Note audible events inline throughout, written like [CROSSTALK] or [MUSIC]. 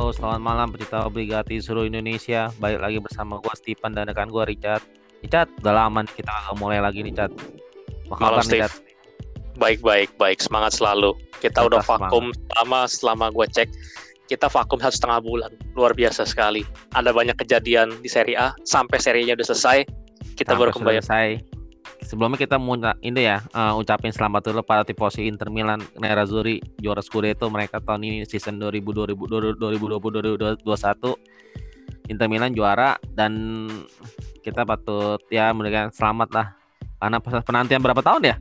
Halo, selamat malam pecinta obligati seluruh Indonesia. Balik lagi bersama gua Stephen dan rekan gua Richard. Richard, udah lama nih kita nggak mulai lagi nih, Richard. Malam, Steve. Richard? Baik, baik, baik. Semangat selalu. Kita udah vakum selama selama gue cek. Kita vakum satu setengah bulan. Luar biasa sekali. Ada banyak kejadian di Serie A. Sampai serinya udah selesai. Kita Sampai baru kembali. selesai. Sebelumnya kita mau ini ya eh, ucapin selamat dulu para tifosi Inter Milan Nerazzurri juara Scudetto mereka tahun ini season 2000 2020 2021 Inter Milan juara dan kita patut ya memberikan selamat lah karena penantian berapa tahun ya?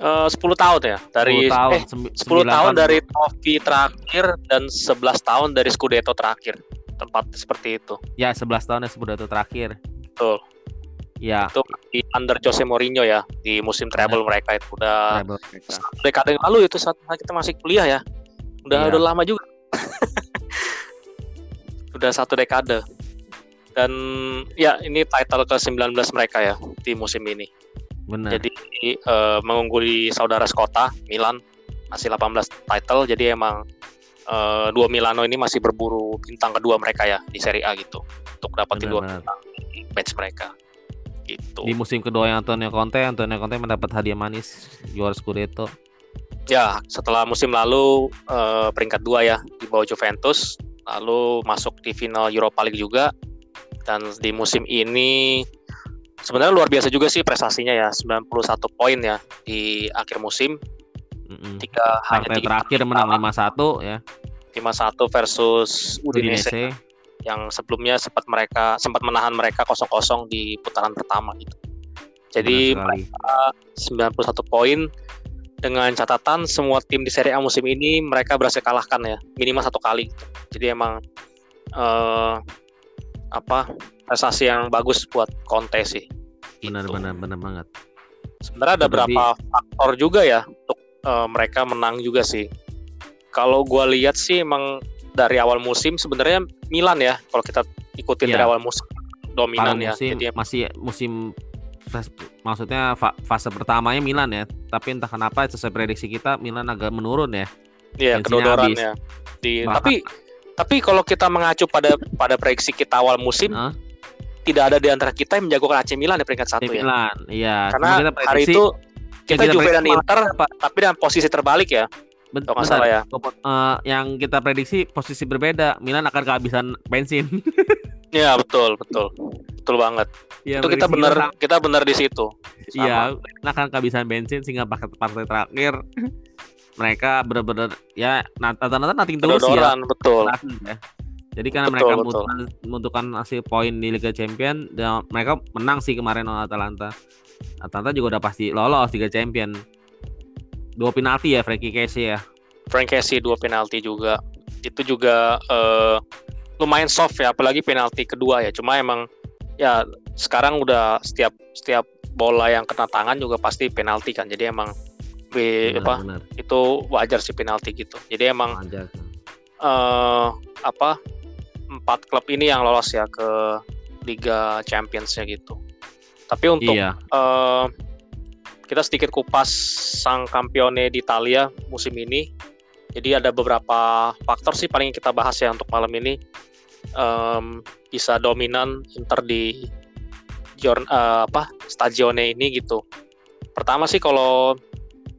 Eh, 10 tahun ya. 10 Dari tahun, eh, sembi- 10 sembilan tahun dari trofi terakhir dan 11 tahun dari Scudetto terakhir. Tempat seperti itu. ya 11 tahun ya Scudetto terakhir. Betul. Ya, Itu di under Jose Mourinho ya di musim treble mereka itu udah treble mereka. satu dekade yang lalu itu saat kita masih kuliah ya. Udah Iya. udah lama juga. [LAUGHS] udah satu dekade. Dan ya ini title ke-19 mereka ya di musim ini. Benar. Jadi eh, mengungguli saudara sekota Milan masih 18 title jadi emang eh, dua Milano ini masih berburu bintang kedua mereka ya di Serie A gitu untuk dua Benar, benar. bintang match mereka. Gitu. Di musim kedua yang Antonio Conte, Antonio Conte mendapat hadiah manis juara Scudetto. Ya, setelah musim lalu eh, peringkat dua ya di bawah Juventus, lalu masuk di final Europa League juga. Dan di musim ini sebenarnya luar biasa juga sih prestasinya ya, 91 poin ya di akhir musim. Mm-mm. Tiga hanya tiga terakhir menang 5-1 ya. 5-1 versus Udinese, Udinese. Yang sebelumnya sempat mereka sempat menahan mereka 0-0 di putaran pertama gitu. Jadi sekali. 91 poin dengan catatan semua tim di Serie A musim ini mereka berhasil kalahkan ya minimal satu kali gitu. jadi emang eh, apa prestasi yang bagus buat Conte sih benar Gitu. benar benar banget. sebenarnya ada Berarti- beberapa faktor juga ya untuk eh, mereka menang juga sih kalau gua lihat sih emang dari awal musim sebenarnya Milan ya kalau kita ikutin Iya. dari awal musim dominan Paruh ya musim jadi masih musim maksudnya fa- fase pertamanya Milan ya, tapi entah kenapa sesuai prediksi kita Milan agak menurun ya. Iya, kedodoran ya. Di, Bahkan- tapi tapi kalau kita mengacu pada pada prediksi kita awal musim, Hah? tidak ada di antara kita yang menjagokan AC Milan di peringkat satu ya. Milan, iya. Karena kita hari prediksi- itu yang kita Juve dan prediksi Inter, tapi dengan posisi terbalik ya. Kalau nggak salah ya. Eh, yang kita prediksi posisi berbeda, Milan akan kehabisan bensin. [LAUGHS] Iya betul betul betul banget. Ya, itu kita benar kita benar di situ. Iya, akan kehabisan bensin sehingga partai partai terakhir mereka benar-benar ya nata-nata nating tulus ya. Betul. Ya. Jadi karena Betul, mereka betul. membutuhkan, membutuhkan hasil poin di Liga Champion dan mereka menang sih kemarin lawan Atalanta. Atalanta juga udah pasti lolos Liga Champion. Dua penalti ya Frankie Casey ya. Frank Casey dua penalti juga. Itu juga eh, lumayan soft ya, apalagi penalti kedua ya. Cuma emang ya sekarang udah setiap setiap bola yang kena tangan juga pasti penalti kan. Jadi emang be- apa Benar, itu wajar sih penalti gitu. Jadi emang benar. Wajar. eh apa empat klub ini yang lolos ya ke Liga Champions-nya gitu. Tapi untuk Iya, eh, kita sedikit kupas sang kampione di Italia musim ini. Jadi ada beberapa faktor sih paling kita bahas ya untuk malam ini. Em, bisa dominan Inter di eh, apa Stagione ini gitu. Pertama sih kalau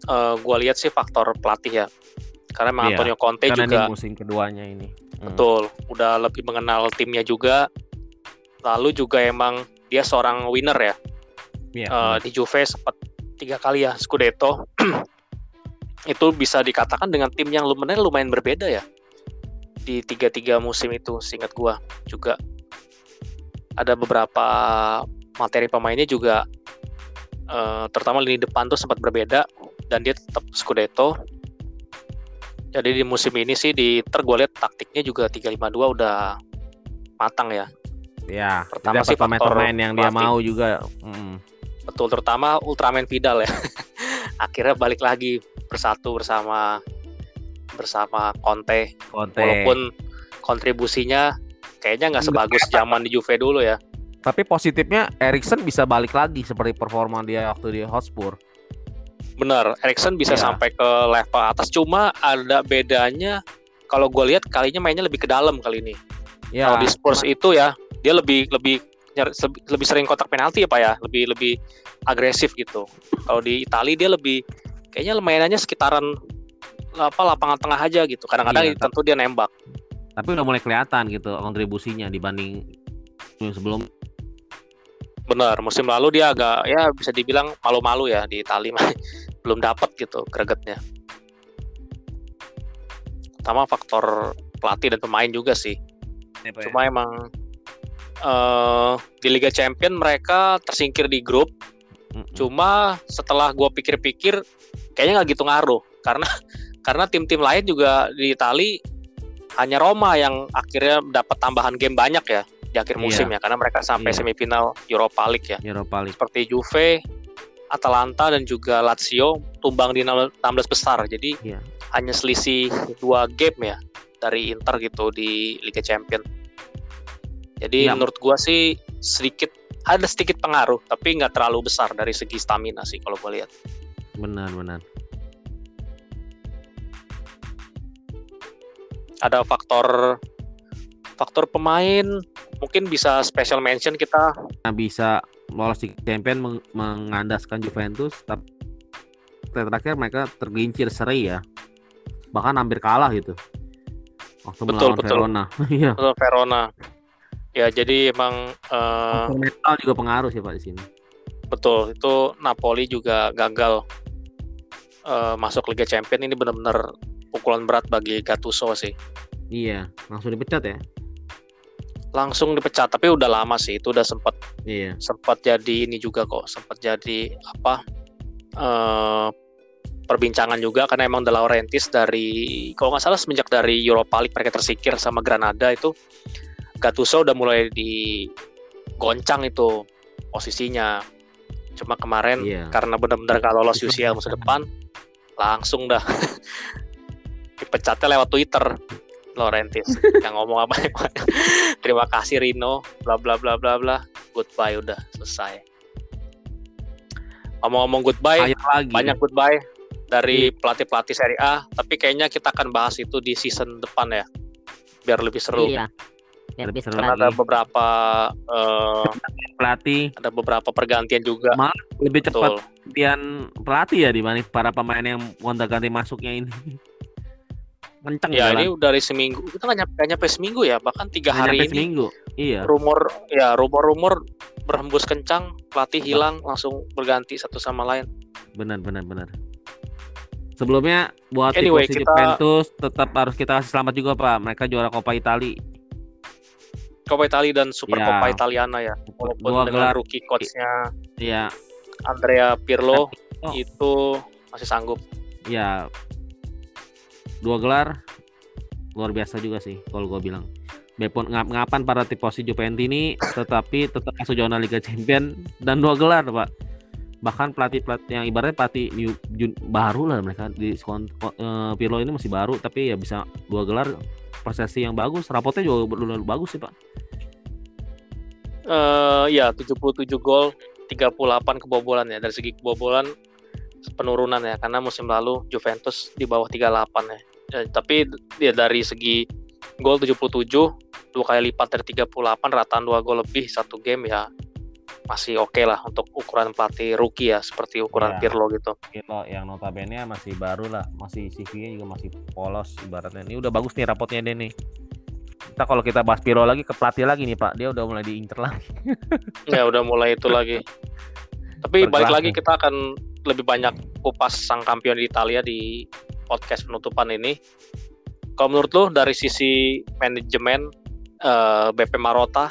eh, gua lihat sih faktor pelatih ya. Karena emang Iya, Antonio Conte karena juga ini musim keduanya ini. Hmm. Betul, udah lebih mengenal timnya juga. Lalu juga emang dia seorang winner ya. Iya, Eh, benar. di Juve sempat tiga kali ya Scudetto. [CLEARS THROAT] itu bisa dikatakan dengan tim yang lumayan lumayan berbeda ya di tiga-tiga musim itu singkat gua juga ada beberapa materi pemainnya juga eh, terutama lini depan tuh sempat berbeda dan dia tetap Scudetto jadi di musim ini sih di Inter gue lihat taktiknya juga 352 udah matang ya Ya, pertama sih pemain-pemain yang dia mau juga. Mm. Betul terutama Ultraman Vidal ya [LAUGHS] akhirnya balik lagi bersatu bersama bersama Conte Conte. walaupun kontribusinya kayaknya nggak sebagus zaman di Juve dulu ya Tapi positifnya Erikson bisa balik lagi seperti performa dia waktu di Hotspur. benar Erikson bisa Iya. sampai ke level atas cuma ada bedanya kalau gue lihat kalinya mainnya lebih ke dalam kali ini. Ya, Kalau di Spurs itu ya dia lebih lebih lebih- sering kotak penalti ya pak ya, lebih lebih agresif gitu. Kalau di Italia dia lebih kayaknya mainannya sekitaran apa lapangan tengah aja gitu. Kadang-kadang Iya, tentu dia nembak. tapi udah mulai kelihatan gitu kontribusinya dibanding musim sebelum Benar, musim lalu dia agak ya bisa dibilang malu-malu ya di Italia [LAUGHS] belum dapat gitu gregetnya. Pertama faktor pelatih dan pemain juga sih. ya? Cuma emang eh di Liga Champion mereka tersingkir di grup. Mm-mm. Cuma setelah gua pikir-pikir kayaknya nggak gitu ngaruh karena [LAUGHS] karena tim-tim lain juga di Itali hanya Roma yang akhirnya dapat tambahan game banyak ya di akhir Iya. musim ya karena mereka sampai Iya. semifinal Europa League ya. Europa League. Seperti Juve, Atalanta dan juga Lazio tumbang di 16 besar. Jadi Iya. hanya selisih dua game ya dari Inter gitu di Liga Champion. Jadi Iya. menurut gua sih sedikit ada sedikit pengaruh tapi nggak terlalu besar dari segi stamina sih kalau gua lihat. Benar, benar. Ada faktor faktor pemain mungkin bisa special mention kita Nah, bisa lolos di champion meng- mengandaskan Juventus tapi terakhir mereka tergincir seri ya bahkan hampir kalah gitu waktu Betul, melawan betul. Verona [LAUGHS] iya Verona. Ya jadi emang eh, Faktor mental juga pengaruh sih pak di sini. Betul, itu Napoli juga gagal eh, masuk Liga Champions. Ini benar-benar pukulan berat bagi Gattuso sih. iya langsung dipecat ya? Langsung dipecat, tapi udah lama sih, itu udah sempat iya. sempat jadi ini juga kok, sempat jadi apa eh perbincangan juga. Karena emang De Laurentiis dari kalau nggak salah semenjak dari Europa League mereka tersingkir sama Granada itu Gattuso udah mulai digoncang itu posisinya. Cuma kemarin Iya. karena benar-benar gak lolos UCL musim depan langsung dah. [LAUGHS] Dipecatnya lewat Twitter Laurentiis. Yang ngomong apa terima kasih Rino. Bla bla bla bla bla. Goodbye udah selesai. Ngomong-ngomong goodbye lagi. banyak goodbye dari pelatih-pelatih Serie A. Tapi kayaknya kita akan bahas itu di season depan ya biar lebih seru. Iya. Seru karena ada beberapa eh, pelatih. Ada beberapa pergantian juga. Ma- lebih cepat betul gantian pelatih ya dibanding para pemain yang gonta ganti masuknya ini. Kenceng ya jalan. ini dari seminggu. Kita nggak nyampe, nyampe seminggu ya bahkan tiga hari nyampe ini seminggu. Iya. rumor ya rumor-rumor berhembus kencang pelatih hilang langsung berganti satu sama lain. Benar benar benar. Sebelumnya buat Anyway, tifosi kita- Juventus tetap harus kita kasih selamat juga pak. Mereka juara Coppa Italia Coppa Italia dan Super Ya. Coppa Italiana ya. Walaupun dua dengan gelar rookie coachnya ya Andrea Pirlo Oh. itu masih sanggup. Ya dua gelar luar biasa juga sih kalau gue bilang. Bepon ngap-ngapan para tifosi Juventus ini tetapi tetap masuk zona Liga Champion dan dua gelar pak. Bahkan pelatih pelatih yang ibaratnya pelatih new- jun- baru lah mereka di eh, Pirlo ini masih baru tapi ya bisa dua gelar prestasi yang bagus rapotnya juga benar bagus sih pak eh ya 77 gol 38 kebobolan ya dari segi kebobolan penurunan ya karena musim lalu Juventus di bawah 38 ya. Ya, tapi ya dari segi gol 77 dua kali lipat dari 38 rataan dua gol lebih satu game ya masih oke lah untuk ukuran pelatih rookie ya seperti ukuran Ya. Pirlo gitu. Pirlo yang notabene masih baru lah masih CV-nya juga masih polos ibaratnya ini udah bagus nih rapotnya dia nih kita kalau kita bahas Pirlo lagi ke pelatih lagi nih pak dia udah mulai diincer lagi [LAUGHS] Ya udah mulai itu lagi. Tapi balik Bergerak lagi ya. kita akan lebih banyak kupas sang kampion di Italia di podcast penutupan ini. Kalau menurut lo dari sisi manajemen eh, BP Marotta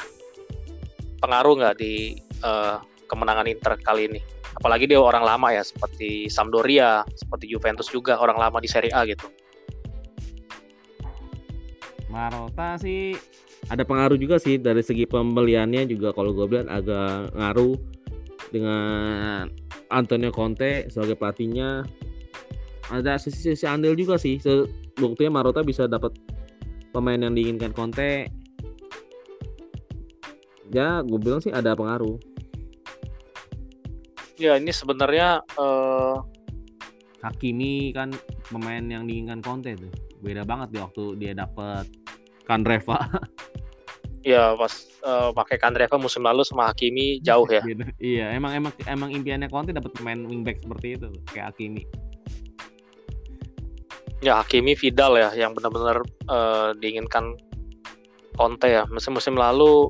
pengaruh nggak di eh, kemenangan Inter kali ini? Apalagi dia orang lama ya seperti Sampdoria, seperti Juventus juga orang lama di Serie A gitu. Marotta sih ada pengaruh juga sih dari segi pembeliannya juga. Kalau gue bilang agak ngaruh dengan Antonio Conte sebagai pelatihnya. Ada sisi-sisi andil juga sih. Buktinya Marotta bisa dapat pemain yang diinginkan Conte. Ya gue bilang sih ada pengaruh Ya ini sebenarnya eh, Hakimi kan pemain yang diinginkan Conte tuh. Beda banget di waktu dia dapat Kandreva. [LAUGHS] Ya pas uh, pakai Kandreva musim lalu sama Hakimi jauh ya. Gitu. Iya, emang emang emang impiannya Conte dapat pemain wingback seperti itu kayak Hakimi. Ya Hakimi Vidal ya yang benar-benar uh, diinginkan Conte ya. Musim-musim lalu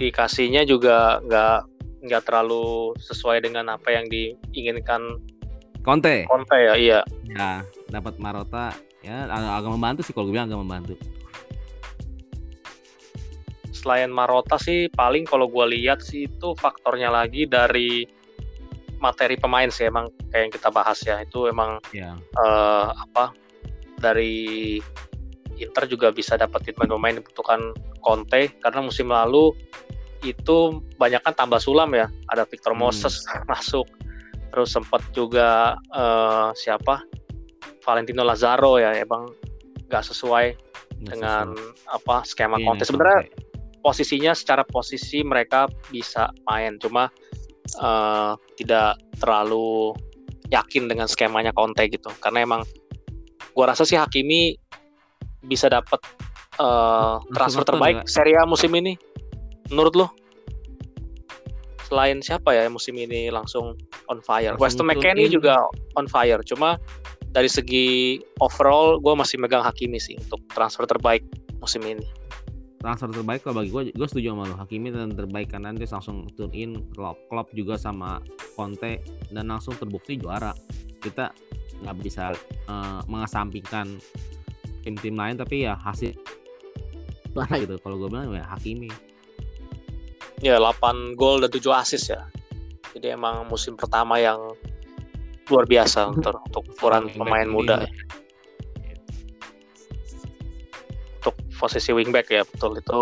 dikasihnya juga nggak nggak terlalu sesuai dengan apa yang diinginkan Conte. Conte ya, iya. Ya, dapat Marota ya agak, agak membantu sih kalau gue bilang agak membantu. Selain Marota sih paling kalau gue lihat sih itu faktornya lagi dari materi pemain sih emang kayak yang kita bahas ya itu emang ya. uh, apa dari Inter juga bisa dapetin pemain-pemain dibutuhkan Conte karena musim lalu itu banyak kan tambah sulam ya. Ada Victor Hmm. Moses [LAUGHS] masuk. Terus sempat juga eh, siapa? Valentino Lazaro ya emang nggak sesuai Nggak dengan sesuai. apa skema Iya, Conte sebenarnya posisinya secara posisi mereka bisa main. Cuma eh, tidak terlalu yakin dengan skemanya Conte gitu. Karena emang gua rasa sih Hakimi bisa dapat eh, transfer terbaik? Serie A musim ini menurut lo selain siapa ya musim ini langsung on fire? Weston McKennie juga on fire. Cuma dari segi overall gue masih megang Hakimi sih untuk transfer terbaik musim ini. Transfer terbaik kalau bagi gue gue setuju sama lo Hakimi dan terbaik karena dia langsung tune in Klopp, Klopp juga sama Conte dan langsung terbukti juara. Kita nggak bisa eh, mengesampingkan tim-tim lain tapi ya hasil juara gitu. Kalau gue bilang ya Hakimi ya 8 gol dan 7 assist ya. Jadi emang musim pertama yang luar biasa untuk untuk ukuran Wingback pemain muda ya. Untuk posisi wingback ya betul itu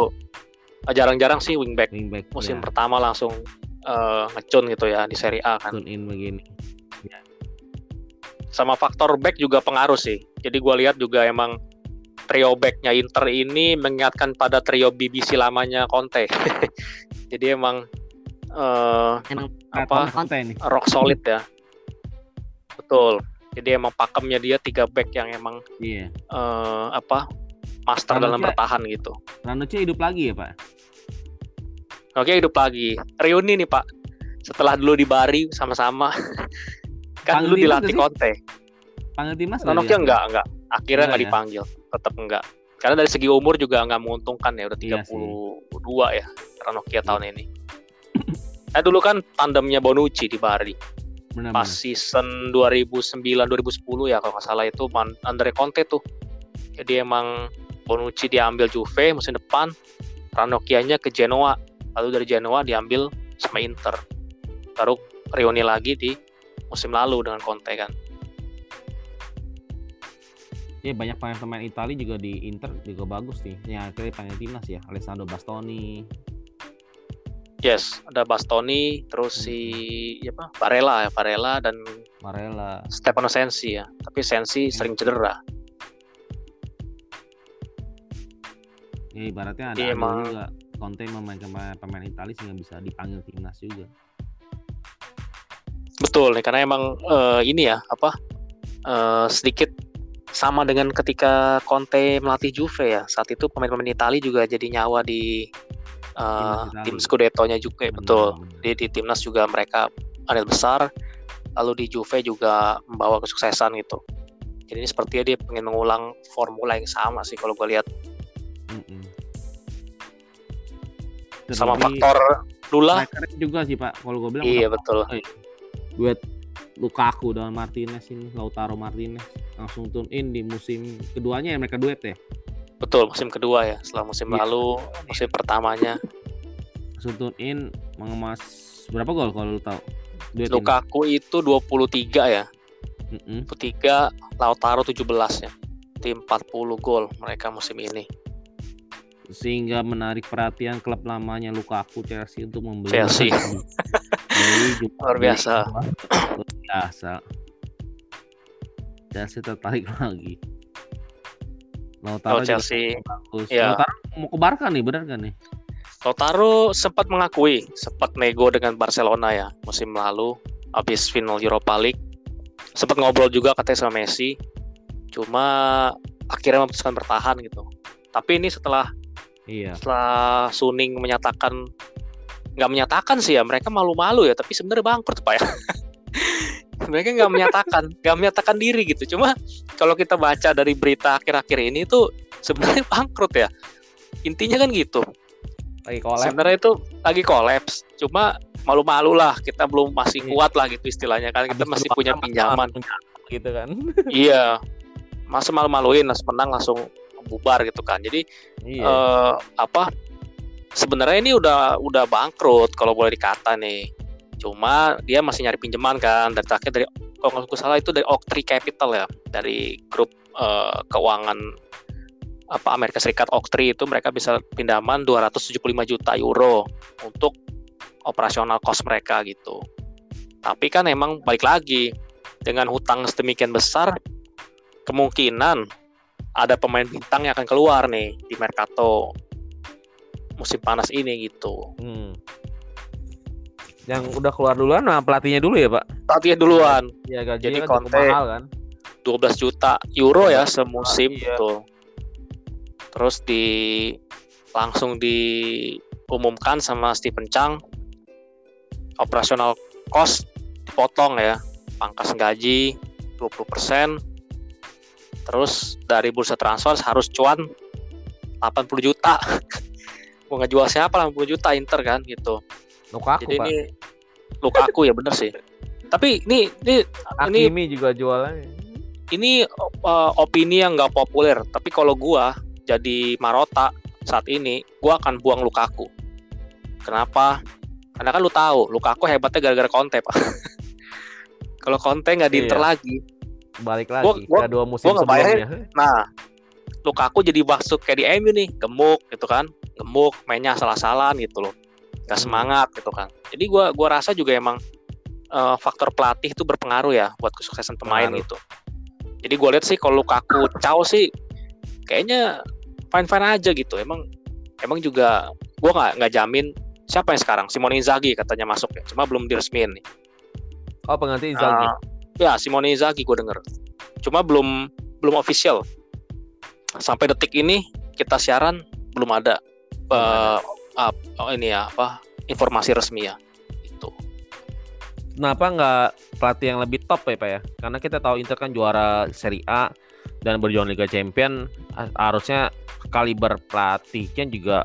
eh, jarang-jarang sih wingback wingback musim ya, pertama langsung eh, ngecun gitu ya di Serie A kan. tune in begini Sama faktor back juga pengaruh sih. Jadi gua lihat juga emang trio backnya Inter ini mengingatkan pada trio BBC lamanya Conte. [LAUGHS] Jadi emang eh, emang Apa? Conte nih rock solid ya. Betul. Jadi emang pakemnya dia tiga back yang emang iya eh, apa master Ranocchia- dalam bertahan gitu. Ranucci hidup lagi ya pak Oke hidup lagi. Reuni nih pak. Setelah dulu di Bari sama-sama. [LAUGHS] kan Panggil dulu dilatih Conte. panggil timnas Ranocchia dia? enggak enggak. Akhirnya Enggak enggak ya? dipanggil. Tetap enggak. Karena dari segi umur juga nggak menguntungkan ya udah Iya 32 ya Ranocchia tahun ini. [LAUGHS] Nah dulu kan tandemnya Bonucci di Bari. benar pas season 2009 2010 ya kalau nggak salah itu Andre Conte tuh. Jadi emang Bonucci diambil Juve musim depan Ranocchianya ke Genoa. Lalu dari Genoa diambil sama Inter. Baru reuni lagi di musim lalu dengan Conte kan ya banyak pemain-pemain Italia juga di Inter juga bagus nih yang akhirnya panggil timnas ya Alessandro Bastoni. Yes ada Bastoni terus si apa? Barella ya Barella dan Marella Stefano Sensi ya. Tapi Sensi sering cedera. Ya ibaratnya ada andil emang- juga. Conte memainkan pemain, Italia sehingga bisa dipanggil timnas juga. Betul nih karena emang eh, ini ya apa? Eh, sedikit sama dengan ketika Conte melatih Juve ya. Saat itu pemain-pemain Italia juga jadi nyawa di Italia. tim Scudetto-nya juga Benar, betul. benar. di, di timnas juga mereka andil besar lalu di Juve juga membawa kesuksesan gitu. Jadi ini sepertinya dia pengen mengulang formula yang sama sih kalau gue lihat. Mm-mm. sama faktor Lula juga sih pak kalau gue bilang iya betul Lukaku dan Martinez ini Lautaro Martinez langsung tune in di musim keduanya ya mereka duet ya betul musim kedua ya setelah musim Iya. lalu musim pertamanya langsung tune in mengemas berapa gol kalau lu tahu duet Lukaku itu 23 ya ini Mm-mm. 3 Lautaro 17 ya tim 40 gol mereka musim ini sehingga menarik perhatian klub lamanya Lukaku Chelsea untuk membeli Chelsea. [LAUGHS] Juga Luar biasa. [CLEARS THROAT] biasa [LAUGHS] Chelsea tertarik lagi Lautaro Oh, Chelsea bagus ya. Lautaro mau ke Barca nih benar kan nih Lautaro sempat mengakui sempat nego dengan Barcelona ya musim lalu habis final Europa League. Sempat ngobrol juga katanya sama Messi. Cuma akhirnya memutuskan bertahan gitu. Tapi ini setelah Iya. setelah Suning menyatakan nggak menyatakan sih ya mereka malu-malu ya tapi sebenarnya bangkrut pak ya [LAUGHS] mereka nggak menyatakan nggak menyatakan diri gitu. Cuma kalau kita baca dari berita akhir-akhir ini tuh sebenarnya [LAUGHS] bangkrut ya. Intinya kan gitu. Lagi collab. sebenarnya itu lagi kolaps cuma malu-malu lah. Kita belum masih Iya. kuat lah gitu istilahnya kan. Kita Habis masih punya pinjaman. gitu kan. [LAUGHS] iya. Masa malu-maluin langsung menang langsung bubar gitu kan. Jadi Iya. eh, apa? Sebenarnya ini udah udah bangkrut kalau boleh dikata nih cuma dia masih nyari pinjaman kan dari terakhir dari kalau nggak salah itu dari Oaktree Capital ya dari grup eh, keuangan apa Amerika Serikat Oaktree itu mereka bisa pinjaman 275 juta euro untuk operasional cost mereka gitu tapi kan emang balik lagi dengan hutang sedemikian besar kemungkinan ada pemain bintang yang akan keluar nih di Mercato musim panas ini gitu. Hmm. Yang udah keluar duluan nah pelatihnya dulu ya, Pak? Tadi duluan Iya, gajinya Jadi kan Conte- mahal kan. 12 juta euro ya semusim Iya. tuh. Terus di langsung diumumkan sama Stephen Chang operasional cost dipotong ya, pangkas gaji 20%. Terus dari bursa transfer harus cuan 80 juta. [LAUGHS] Mau ngejual siapa 80 juta Inter kan gitu. Lukaku, Jadi Pak. ini Lukaku ya bener sih. Tapi ini ini ini Hakimi juga jualannya. ini uh, opini yang nggak populer. Tapi kalau gua jadi Marota saat ini, gua akan buang Lukaku. Kenapa? Karena kan lu tahu, Lukaku hebatnya gara-gara Conte, Pak. [LAUGHS] kalau Conte nggak di Inter Iya. lagi, Balik lagi Gua- gua- ke dua musim gua sebelumnya. nah Lukaku jadi masuk kayak di MU nih, gemuk gitu kan, gemuk, mainnya salah-salan gitu loh, nggak Hmm. semangat gitu kan. Jadi gua gua rasa juga emang uh, faktor pelatih itu berpengaruh ya buat kesuksesan pemain Pengaruh. gitu. Jadi gue lihat sih kalau Lukaku caw sih kayaknya fine fine aja gitu. Emang emang juga gua nggak nggak jamin siapa yang sekarang Simone Inzaghi katanya masuk ya, cuma belum diresmiin nih. Oh, pengganti Inzaghi. Uh, ya Simone Inzaghi gue denger. Cuma belum belum official. Sampai detik ini kita siaran belum ada uh, uh, oh ini ya apa informasi resmi ya. Itu. Kenapa nggak pelatih yang lebih top ya, Pak ya? Karena kita tahu Inter kan juara Serie A dan berjuang Liga Champion, ha- harusnya kaliber pelatihnya juga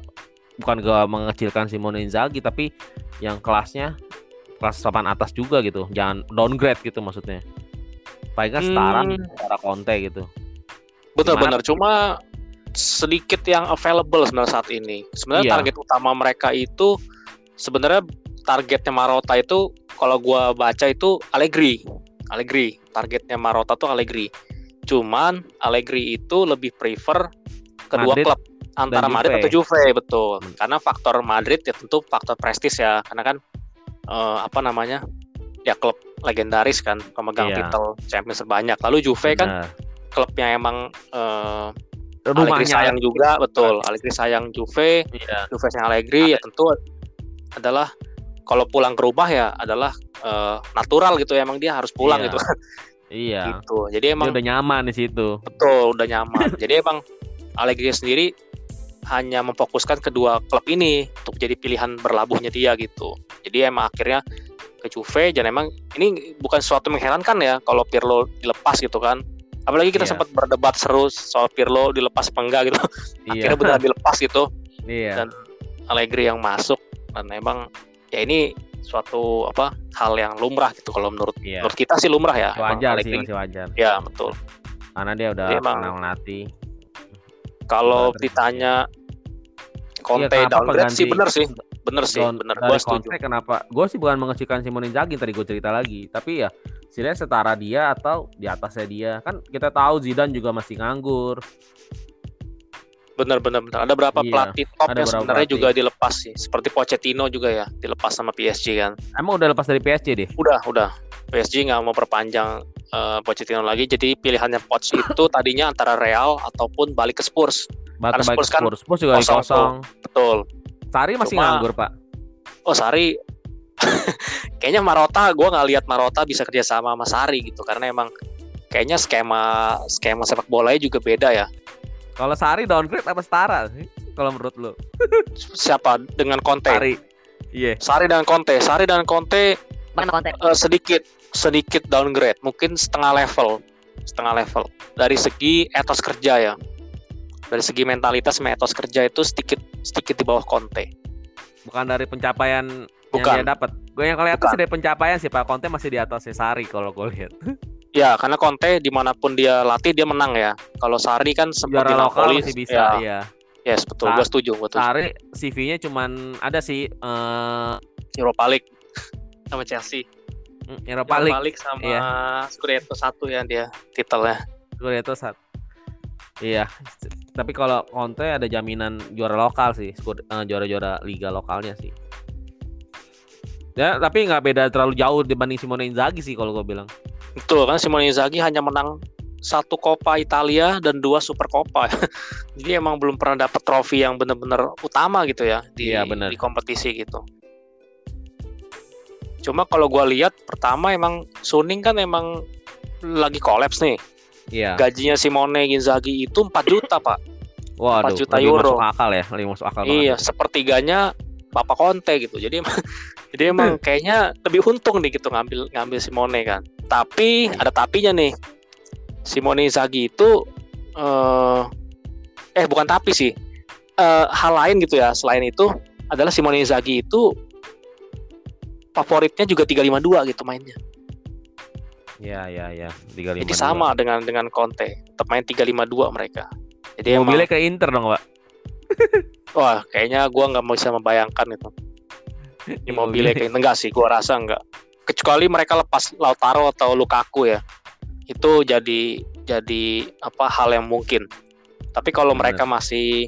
bukan gak mengecilkan Simone Inzaghi tapi yang kelasnya kelas papan atas juga gitu. Jangan downgrade gitu maksudnya. Paling nggak setara Hmm. setara Conte gitu. Benar-benar cuma sedikit yang available sebenarnya saat ini. Sebenarnya Iya. target utama mereka itu sebenarnya targetnya Marotta itu kalau gua baca itu Allegri. Allegri, targetnya Marotta tuh Allegri. Cuman Allegri itu lebih prefer kedua Madrid klub antara Madrid Juve. atau Juve betul. Hmm. Karena faktor Madrid ya tentu faktor prestis ya. Karena kan eh, apa namanya? Ya klub legendaris kan pemegang Iya. titel Champions terbanyak. Lalu Juve kan Benar. klubnya emang eh, Allegri rumahnya sayang juga betul Allegri sayang Juve Iya. Juve sayang Allegri ya tentu adalah kalau pulang ke rumah ya adalah eh, natural gitu ya emang dia harus pulang Iya. gitu Iya. gitu jadi Dia emang udah nyaman di situ. betul udah nyaman [LAUGHS] jadi emang Allegri sendiri hanya memfokuskan kedua klub ini untuk jadi pilihan berlabuhnya dia gitu jadi emang akhirnya ke Juve dan emang ini bukan sesuatu mengherankan ya kalau Pirlo dilepas gitu kan apalagi kita Iya. sempat berdebat seru soal Pirlo dilepas apa enggak gitu Iya. akhirnya benar dilepas gitu Iya. dan Allegri yang masuk dan emang ya ini suatu apa hal yang lumrah gitu kalau menurut Iya. menurut kita sih lumrah ya Wajar sih masih wajar. ya betul Karena dia udah Jadi emang- pernah melatih. kalau Benar. ditanya Conte Iya, kenapa downgrade sih bener sih bener sih Don- bener gue setuju kenapa? Gue sih bukan mengecilkan Simone Inzaghi tadi gue cerita lagi, tapi ya sebenarnya setara dia atau di atasnya dia. Kan kita tahu Zidane juga masih nganggur. bener bener bener ada berapa Iya, pelatih top ada yang sebenarnya pelatih. juga dilepas sih seperti Pochettino juga ya dilepas sama PSG kan Emang udah lepas dari PSG deh. udah udah PSG nggak mau perpanjang eh, Pochettino lagi jadi pilihannya Poch itu tadinya antara Real ataupun balik ke Spurs Batu Karena balik Spurs kan Spurs. Spurs juga kosong kosong. betul Sari masih Cuma- nganggur pak. oh Sari [LAUGHS] kayaknya Marota gue nggak lihat Marota bisa kerja sama sama Sari gitu karena emang kayaknya skema skema sepak bolanya juga beda ya. Kalau Sari downgrade apa setara sih? Kalau menurut lu? Siapa dengan Conte? Sari. Iya. Yeah. Sari dan Conte. Sari dan Conte Conte? uh, sedikit sedikit downgrade, mungkin setengah level, setengah level dari segi etos kerja ya. Dari segi mentalitas sama etos kerja itu sedikit sedikit di bawah Conte. Bukan dari pencapaian Bukan. yang dia dapat. Gue yang kelihatan Bukan. sih dari pencapaian sih Pak Conte masih di atasnya Sari kalau gue lihat. [LAUGHS] Ya, karena Conte di mana pun dia latih dia menang ya. Kalau Sari kan sempat di Napoli, masih bisa, ya, iya. yes betul, Sa- gue setuju, gue setuju. Sari CV-nya cuman ada sih eh Europa League [LAUGHS] sama Chelsea. Europa League. League sama Iya. Scudetto satu ya dia titelnya. Itu saat Iya, tapi kalau Conte ada jaminan juara lokal sih, eh, juara-juara liga lokalnya sih. Ya, tapi nggak beda terlalu jauh dibanding Simone Inzaghi sih kalau gue bilang. Betul kan Simone Inzaghi hanya menang satu Coppa Italia dan dua Super Coppa. [LAUGHS] Jadi emang belum pernah dapat trofi yang benar-benar utama gitu ya di Iya, benar. di kompetisi gitu. Cuma kalau gua lihat pertama emang Suning kan emang lagi kolaps nih. Iya. Gajinya Simone Inzaghi itu 4 juta, Pak. Waduh, 4 juta lebih euro. masuk akal ya, lebih masuk akal Iya, banget. sepertiganya Bapak Conte gitu. Jadi emang [LAUGHS] jadi emang kayaknya lebih untung nih gitu ngambil ngambil Simone kan. Tapi ada tapinya nih. Simone Inzaghi itu eh eh bukan tapi sih. Eh hal lain gitu ya. Selain itu adalah Simone Inzaghi itu favoritnya juga 352 gitu mainnya. Iya, iya, iya. 352. Jadi sama dengan dengan Conte. Tetap main 352 mereka. Jadi emang Mobilnya ke Inter dong, Pak. [LAUGHS] wah kayaknya gua nggak bisa membayangkan itu. Ini mobilnya kayak enggak sih, gua rasa enggak. Kecuali mereka lepas Lautaro atau Lukaku ya. Itu jadi jadi apa hal yang mungkin. Tapi kalau Bener. mereka masih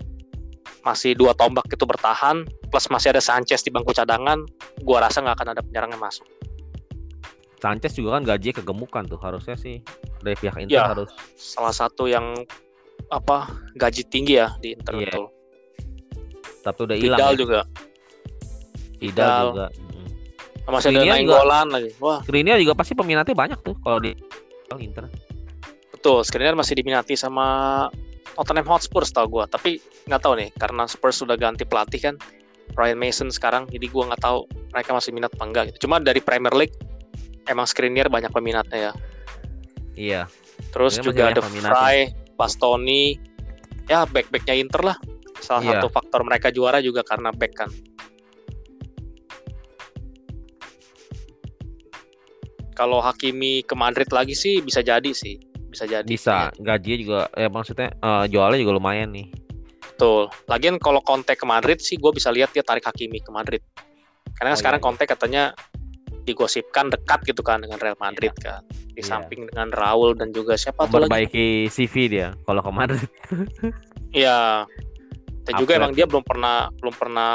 masih dua tombak itu bertahan plus masih ada Sanchez di bangku cadangan, gua rasa nggak akan ada penyerang yang masuk. Sanchez juga kan gajinya kegemukan tuh, harusnya sih dari pihak Inter Ya. harus Salah satu yang apa gaji tinggi ya di Inter Iya. betul. tapi udah hilang. Vidal ya. juga. Vidal Vidal. juga. Mm. Masih ada Skriniar juga. Nainggolan lagi. Wah, Skriniar juga pasti peminatnya banyak tuh kalau di kalau Inter. Betul, Skriniar masih diminati sama Tottenham Hotspur setahu gua, tapi nggak tahu nih karena Spurs sudah ganti pelatih kan, Ryan Mason sekarang, jadi gua nggak tahu mereka masih minat apa enggak gitu. Cuma dari Premier League emang Skriniar banyak peminatnya ya. Iya. Terus juga ada peminatnya. Fry, Bastoni, ya back-backnya Inter lah. Salah Iya. satu faktor mereka juara juga karena back kan. Kalau Hakimi ke Madrid lagi sih bisa jadi sih, bisa jadi. Bisa, gajinya juga ya maksudnya eh, jualnya juga lumayan nih. Betul. Lagian kalau Conte ke Madrid sih gue bisa lihat dia tarik Hakimi ke Madrid. Karena Oh, sekarang iya. Conte katanya digosipkan dekat gitu kan dengan Real Madrid kan. Di Iya. samping dengan Raul dan juga siapa tuh lagi? Memperbaiki CV dia kalau ke Madrid. [LAUGHS] Iya. Dan juga Upgrade. emang dia belum pernah belum pernah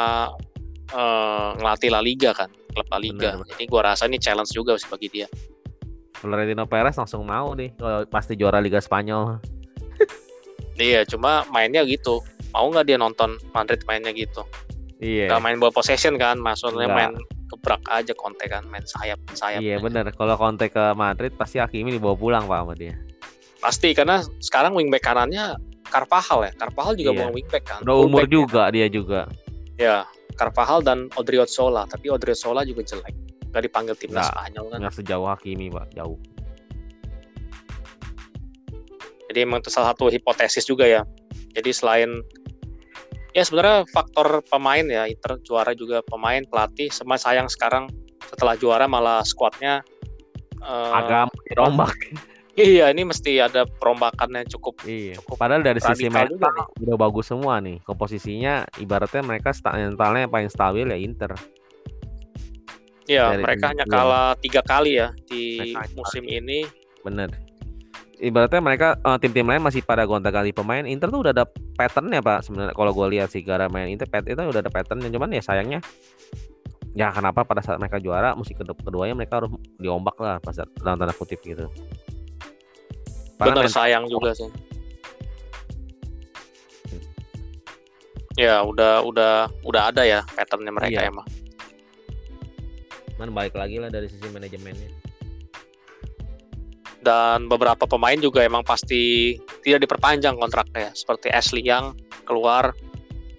eh, ngelatih La Liga kan, klub La Liga. Benar. Jadi gue rasa ini challenge juga sih bagi dia. Florentino Perez langsung mau nih kalau pasti juara Liga Spanyol. Iya, cuma mainnya gitu. Mau nggak dia nonton Madrid mainnya gitu? Iya. Nggak main ball possession kan, maksudnya Nggak. main gebrak aja Conte kan, main sayap sayap. Iya benar. Kalau Conte ke Madrid pasti Hakimi dibawa pulang pak sama dia. Pasti karena sekarang wingback kanannya Carvajal ya. Carvajal juga Iya. bukan wingback kan. Udah umur Fullback juga dia juga. Ya, Carvajal dan Odriozola, tapi Odriozola juga jelek. Gak dipanggil timnas. Spanyol kan. Nggak sejauh Hakimi pak, jauh. Jadi emang itu salah satu hipotesis juga ya. Jadi selain ya sebenarnya faktor pemain ya Inter juara juga pemain pelatih. Semua sayang sekarang setelah juara malah skuadnya eh, Agak dirombak. Iya, ini mesti ada perombakan yang cukup Iya. cukup Padahal dari sisi juga mental udah bagus semua nih. Komposisinya ibaratnya mereka mentalnya yang paling stabil ya Inter. ya Dari mereka hanya kalah tiga kali ya di Mereka musim ini. Bener. Ibaratnya mereka eh, tim-tim lain masih pada gonta-ganti pemain. Inter tuh udah ada patternnya pak. Sebenarnya kalau gue lihat sih gara main Inter, itu udah ada patternnya. Cuman ya sayangnya, ya kenapa pada saat mereka juara, musim kedua keduanya mereka harus diombak lah, pas dalam tanda kutip gitu. Padahal Bener sayang juga sih. Ya udah udah udah ada ya patternnya mereka Iya. emang. Man balik lagi lah dari sisi manajemennya. Dan beberapa pemain juga emang pasti tidak diperpanjang kontraknya, seperti Ashley Young keluar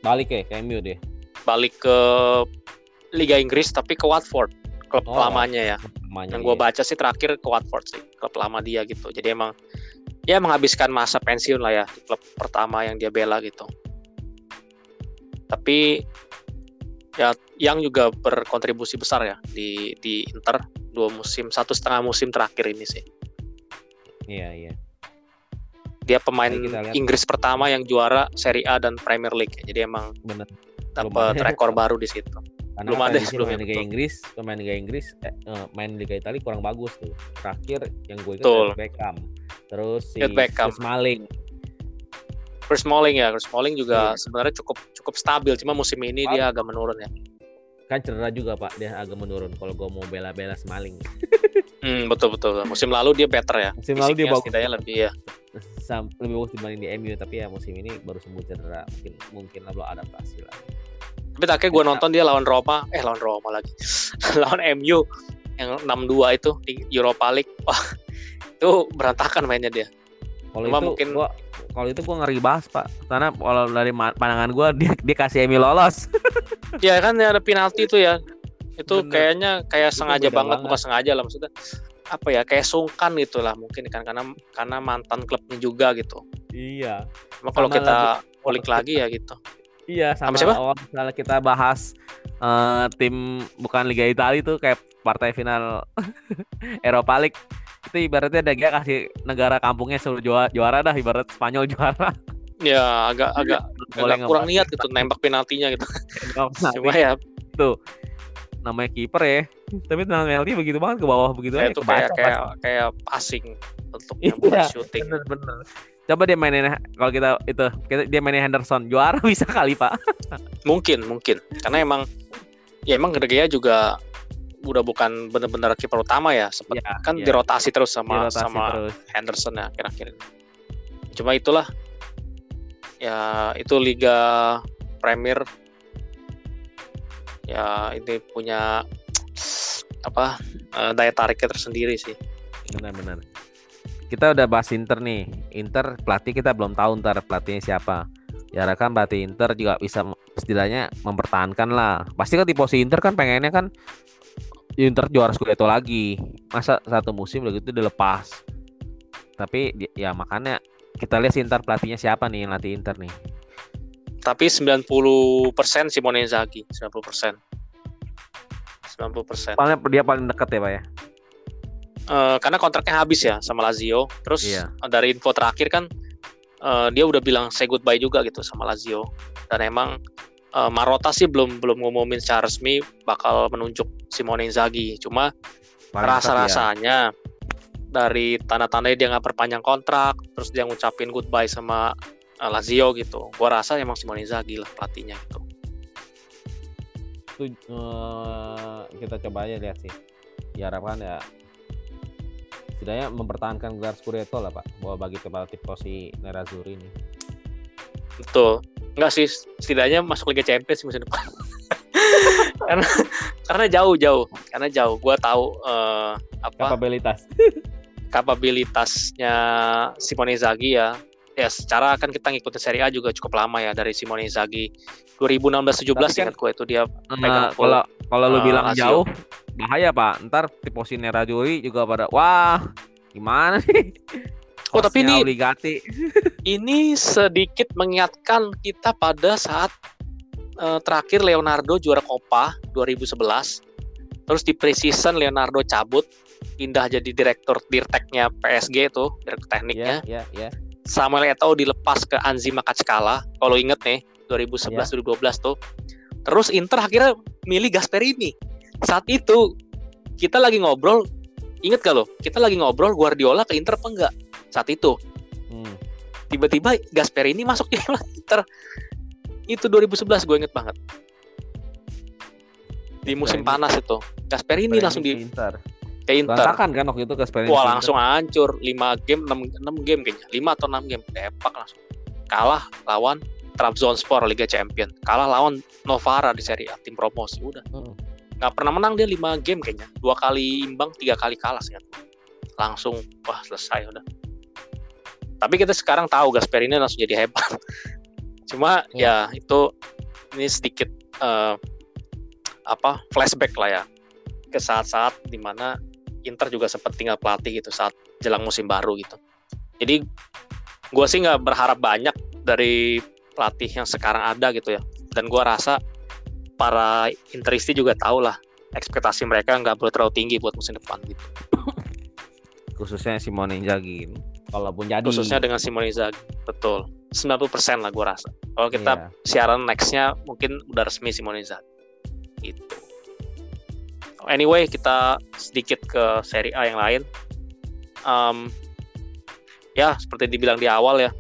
Balik ya ke MU deh. balik ke Liga Inggris tapi ke Watford klub Oh, lamanya ya. Namanya Yang gue dia. baca sih terakhir ke Watford sih klub lama dia gitu. Jadi emang ya menghabiskan masa pensiun lah ya di klub pertama yang dia bela gitu. Tapi ya yang juga berkontribusi besar ya di di Inter dua musim satu setengah musim terakhir ini sih. Iya iya. Dia pemain. Inggris pertama yang juara Serie A dan Premier League. Jadi emang Bener. dapat rekor baru di situ. Karena Belum kan ada sebelumnya, Liga betul. Inggris, pemain Liga Inggris eh, eh, main Liga Italia kurang bagus tuh. Terakhir yang gue ingat. David Beckham. Terus si Beckham. Chris Smalling. Chris Smalling ya, Chris Smalling juga sebenarnya cukup cukup stabil, cuma musim ini dia agak menurun ya. Kan cedera juga Pak, dia agak menurun kalau gue mau bela-bela Smalling. [LAUGHS] Hmm, betul betul. Musim lalu dia better ya. Musim lalu dia bagus. setidaknya lebih ya. Sam- lebih bagus dibanding di MU tapi ya musim ini baru sembuh cedera. Mungkin mungkin lah belum adaptasi lah. Tapi terakhir gue nonton dia lawan Roma, eh lawan Roma lagi. [LAUGHS] lawan MU yang 6-2 itu di Europa League. Wah, itu berantakan mainnya dia. Kalau itu mungkin- gua kalau itu gua ngeri bahas Pak. Karena kalau dari pandangan gua dia dia kasih MU lolos. Ya kan ada penalti itu ya. Itu Bener. kayaknya kayak Itu sengaja banget, banget. bukan sengaja lah maksudnya. Apa ya kayak sungkan gitu lah mungkin kan karena karena mantan klubnya juga gitu. iya. Cuma kalau kita lagi- ulik lagi ya gitu. Iya sama, Sama siapa? awal misalnya kita bahas eh, tim bukan Liga Italia itu kayak partai final [LAUGHS] Eropa League itu ibaratnya ada dia kasih negara kampungnya suruh juara, juara dah ibarat Spanyol [LAUGHS] juara. Ya agak agak, agak kurang niat gitu nembak penaltinya gitu. Cuma ya namanya kiper ya. [LAUGHS] Tapi tenang penalti begitu banget ke bawah begitu kayak aja itu kayak kayak kayak passing untuk Iya, buat shooting. bener bener. Coba dia mainin kalau kita itu kita, dia mainin Henderson juara [LAUGHS] bisa kali pak. Mungkin mungkin karena emang ya emang De Gea juga udah bukan bener-bener kiper utama ya, sempat Iya, kan iya. dirotasi terus sama Dirotasi sama terus. Henderson ya akhir-akhir ini. Cuma itulah ya itu Liga Premier ya ini punya apa eh, daya tariknya tersendiri sih. Benar-benar. Kita udah bahas Inter nih. Inter pelatih kita belum tahu ntar pelatihnya siapa. Diharapkan pelatih Inter juga bisa setidaknya mempertahankan lah. Pasti kan di posisi Inter kan pengennya kan Inter juara Scudetto lagi. Masa satu musim begitu dilepas. Tapi di- ya makanya kita lihat sih Inter pelatihnya siapa nih yang latih Inter nih. Tapi 90% Simone Inzaghi, 90%. 90%. Paling dia paling dekat ya pak ya. Eh, karena kontraknya habis ya sama Lazio. Terus Iya. dari info terakhir kan eh, dia udah bilang say goodbye juga gitu sama Lazio. Dan emang eh, Marotta sih belum belum ngumumin secara resmi bakal menunjuk Simone Inzaghi. Cuma Paling dekat ya. rasa-rasanya dari tanda-tanda dia nggak perpanjang kontrak, terus dia ngucapin goodbye sama eh, Lazio gitu. Gua rasa emang Simone Inzaghi lah pelatihnya gitu. itu eh, kita coba aja lihat sih diharapkan ya setidaknya mempertahankan gelar Scudetto lah pak bahwa bagi kepala tim posisi Nerazzurri ini Betul. Enggak sih, setidaknya masuk Liga Champions musim depan. [LAUGHS] karena karena jauh jauh, karena jauh. Gua tahu eh, apa kapabilitas kapabilitasnya Simone Inzaghi ya. Ya secara kan kita ngikutin Serie A juga cukup lama ya dari Simone Inzaghi 2016-17 Tapi kan- ingat gue itu dia Eh, Pegang full, kalau kalau lu bilang Lazio. jauh bahaya pak ntar tim posisi Nerazzurri juga pada wah gimana nih Oh, tapi ini- obligati [LAUGHS] ini sedikit mengingatkan kita pada saat eh, terakhir Leonardo juara Copa 2011. Terus di preseason Leonardo cabut, pindah jadi direktur dirteknya PSG itu, direktur tekniknya. ya ya ya Samuel Eto'o dilepas ke Anzi Makachkala. Kalau inget nih, 2011-2012 tuh. Terus Inter akhirnya milih Gasperini. Saat itu kita lagi ngobrol, inget gak lo? Kita lagi ngobrol Guardiola ke Inter apa enggak? Saat itu Hmm. tiba-tiba Gasperini masuk di Inter itu 2011 gue inget banget di musim Gasperini. panas itu Gasperini langsung di Inter ke Inter. Berantakan kan waktu itu ke Spanyol wah langsung hancur. 5 game 6, 6 game kayaknya. 5 atau 6 game depak langsung. Kalah lawan Trabzonspor Liga Champion kalah lawan Novara di Serie A tim promosi. Udah. Hmm. nggak pernah menang dia lima game kayaknya. Dua kali imbang tiga kali kalah sih. Langsung wah selesai udah. Tapi kita sekarang tahu Gasper ini langsung jadi hebat. [LAUGHS] Cuma ya, ya itu ini sedikit uh, apa flashback lah ya. Ke saat-saat di mana Inter juga sempat tinggal pelatih gitu saat jelang musim baru gitu jadi gue sih nggak berharap banyak dari pelatih yang sekarang ada gitu ya dan gue rasa para Interisti juga tahu lah ekspektasi mereka nggak perlu terlalu tinggi buat musim depan gitu. [LAUGHS] Khususnya Simone Inzaghi. Kalaupun jadi. Khususnya dengan Simone Inzaghi, betul. 90% lah gue rasa. Kalau kita yeah. siaran nextnya mungkin udah resmi Simone Inzaghi. Gitu. Anyway, kita sedikit ke seri A yang lain. Um, ya, seperti dibilang di awal ya,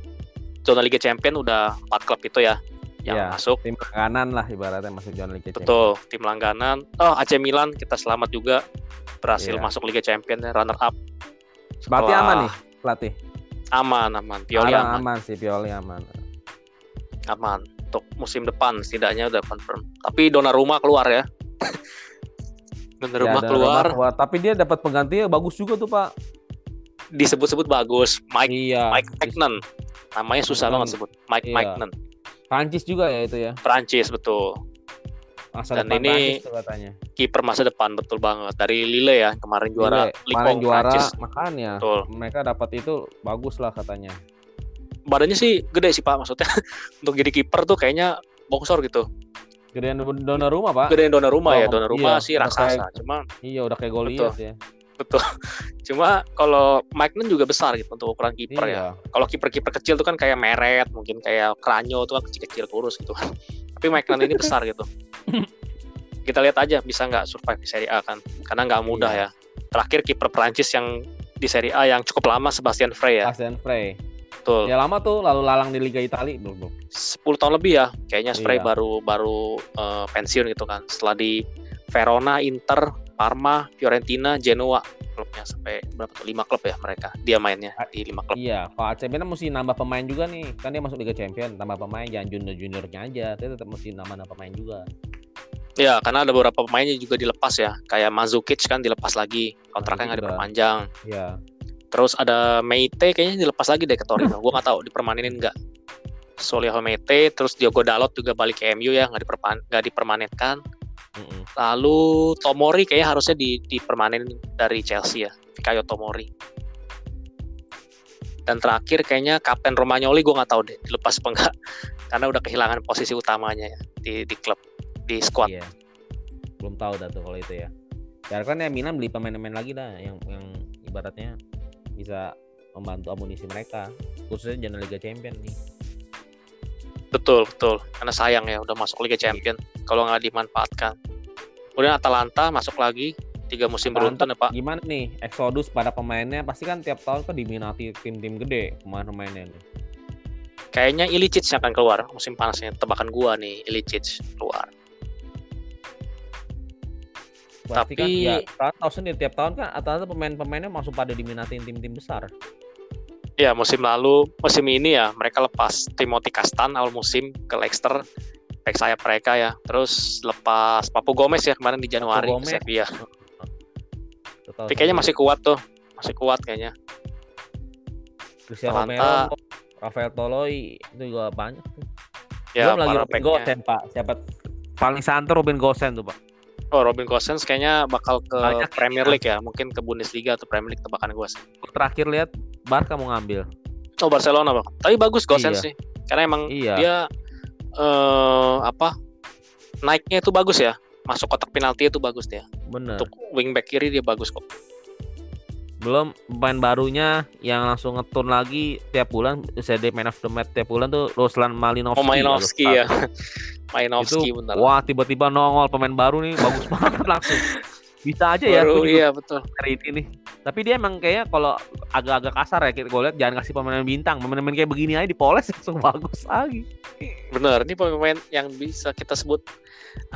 zona Liga Champion udah empat klub itu ya yang ya, masuk tim langganan lah ibaratnya masuk zona Liga Betul, Champions. tim langganan. Oh, AC Milan kita selamat juga berhasil ya. masuk Liga Champions runner up. Setelah... Pelatih aman nih, pelatih. Aman, aman. Pioli aman. Aman sih, Pioli aman. Aman. Untuk musim depan setidaknya udah confirm. Tapi Donnarumma keluar ya. Donnarumma ya, keluar. keluar. Tapi dia dapat pengganti bagus juga tuh, Pak. Disebut-sebut bagus. Mike iya. Mike Magnan. Namanya susah banget sebut. Mike iya. Magnan Prancis juga ya itu ya. Prancis betul. Masa Dan ini kiper masa depan betul banget dari Lille ya kemarin juara Lille, kemarin juara Prancis. makanya betul. mereka dapat itu bagus lah katanya. Badannya sih gede sih Pak maksudnya [LAUGHS] untuk jadi kiper tuh kayaknya bongsor gitu. Gedean rumah Pak. Gedean rumah ya, oh, ya, rumah iya, sih raksasa. Kayak, Cuma Iya, udah kayak Goliath ya betul. [LAUGHS] Cuma kalau Magnan juga besar gitu untuk ukuran kiper ya. iya. ya. Kalau kiper-kiper kecil tuh kan kayak Meret, mungkin kayak Kranyo tuh kan kecil-kecil kurus gitu kan. [LAUGHS] Tapi Magnan ini besar gitu. [LAUGHS] Kita lihat aja bisa nggak survive di Serie A kan, karena nggak mudah iya. ya. Terakhir kiper Prancis yang di Serie A yang cukup lama Sebastian Frey ya. Sebastian Frey. Betul. Ya lama tuh lalu lalang di Liga Italia belum belum. 10 tahun lebih ya. Kayaknya Frey iya. baru baru uh, pensiun gitu kan. Setelah di Verona, Inter, Parma, Fiorentina, Genoa klubnya sampai berapa tuh lima klub ya mereka dia mainnya di lima klub. Iya, kalau AC Milan mesti nambah pemain juga nih, kan dia masuk Liga Champion, tambah pemain jangan junior juniornya aja, dia tetap mesti nambah nambah pemain juga. Ya, karena ada beberapa pemainnya juga dilepas ya, kayak Mazukic kan dilepas lagi, kontraknya nggak diperpanjang. Iya. Terus ada Meite kayaknya dilepas lagi deh ke Torino, gue nggak tahu dipermanenin nggak. Solia Meite, terus Diogo Dalot juga balik ke MU ya, nggak diperpan nggak dipermanenkan. Mm-hmm. Lalu Tomori kayaknya harusnya di dipermanen dari Chelsea ya, Fikayo Tomori. Dan terakhir kayaknya Kapten Romagnoli gue nggak tahu deh dilepas apa enggak [LAUGHS] karena udah kehilangan posisi utamanya ya di di klub di squad. Iya. Belum tahu dah tuh kalau itu ya. Ya kan ya Milan beli pemain-pemain lagi lah yang yang ibaratnya bisa membantu amunisi mereka khususnya jangan Liga Champion nih. Betul betul karena sayang ya udah masuk Liga Champion kalau nggak dimanfaatkan. Kemudian Atalanta masuk lagi tiga musim beruntun ya Pak. Gimana nih Exodus pada pemainnya pasti kan tiap tahun kan diminati tim-tim gede pemain-pemainnya nih. Kayaknya Ilicic akan keluar musim panasnya. Tebakan gua nih Ilicic keluar. Pasti kan, Tapi kan ya, tahu sendiri tiap tahun kan Atalanta pemain-pemainnya masuk pada diminati tim-tim besar. Ya musim lalu, musim ini ya mereka lepas Timothy Castan awal musim ke Leicester back sayap mereka ya. Terus lepas Papu Gomez ya kemarin di Januari ke Sevilla. Tapi kayaknya masih kuat tuh, masih kuat kayaknya. Cristiano Romero, Rafael Toloi itu juga banyak tuh. Ya, Belum lagi Robin Gosen Pak. Siapa paling santer Robin Gosen tuh Pak. Oh Robin Gosens kayaknya bakal ke Banyak Premier League ya, mungkin ke Bundesliga atau Premier League tebakan gue sih. Terakhir lihat Barca mau ngambil. Oh Barcelona bang, tapi bagus Gosens iya. sih, karena emang iya. dia uh, apa naiknya itu bagus ya masuk kotak penalti itu bagus dia Bener. untuk wingback kiri dia bagus kok belum pemain barunya yang langsung ngetun lagi tiap bulan CD Man of the Match tiap bulan tuh Ruslan Malinovski. Oh Malinovski ya. [LAUGHS] Malinovski itu, bener wah tiba-tiba nongol pemain baru nih bagus [LAUGHS] banget langsung. Bisa aja ya Baru, iya betul. hari ini tapi dia emang kayak kalau agak-agak kasar ya kita gue lihat jangan kasih pemain bintang. Pemain-pemain kayak begini aja dipoles [LAUGHS] langsung bagus lagi. Bener ini pemain yang bisa kita sebut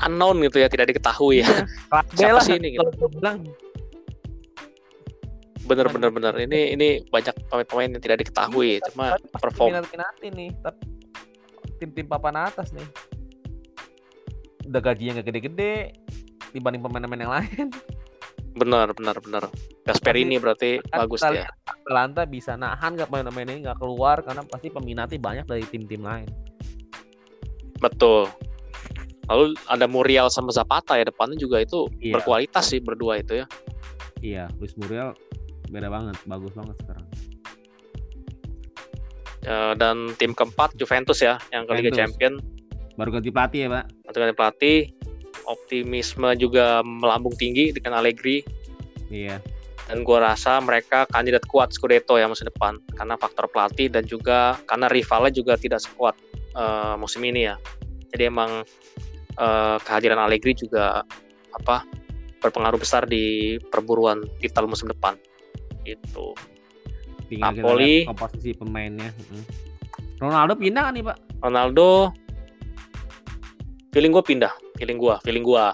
unknown gitu ya tidak diketahui ya. Iya, siapa sih ini gitu. bilang bener bener bener ini ini banyak pemain-pemain yang tidak diketahui iya, cuma perform nanti nih tapi tim-tim papan atas nih udah gajinya gak gede-gede dibanding pemain-pemain yang lain. Benar, benar, benar. Gasperini berarti Kan bagus lihat Atalanta bisa nahan nggak pemain-pemain ini nggak keluar karena pasti peminatnya banyak dari tim-tim lain. Betul. Lalu ada Muriel sama Zapata ya depannya juga itu Iya. berkualitas sih berdua itu ya. Iya, Luis Muriel beda banget, bagus banget sekarang. Eh, dan tim keempat Juventus ya yang ke Liga. Champion Baru ganti pelatih ya, Pak. atau ganti pelatih optimisme juga melambung tinggi dengan Allegri Iya. dan gua rasa mereka kandidat kuat Scudetto ya musim depan karena faktor pelatih dan juga karena rivalnya juga tidak sekuat eh, musim ini ya jadi emang eh, kehadiran Allegri juga apa berpengaruh besar di perburuan titel musim depan itu Tinggal Napoli. komposisi pemainnya. Ronaldo pindah kan nih, Pak? Ronaldo feeling gue pindah feeling gua feeling gua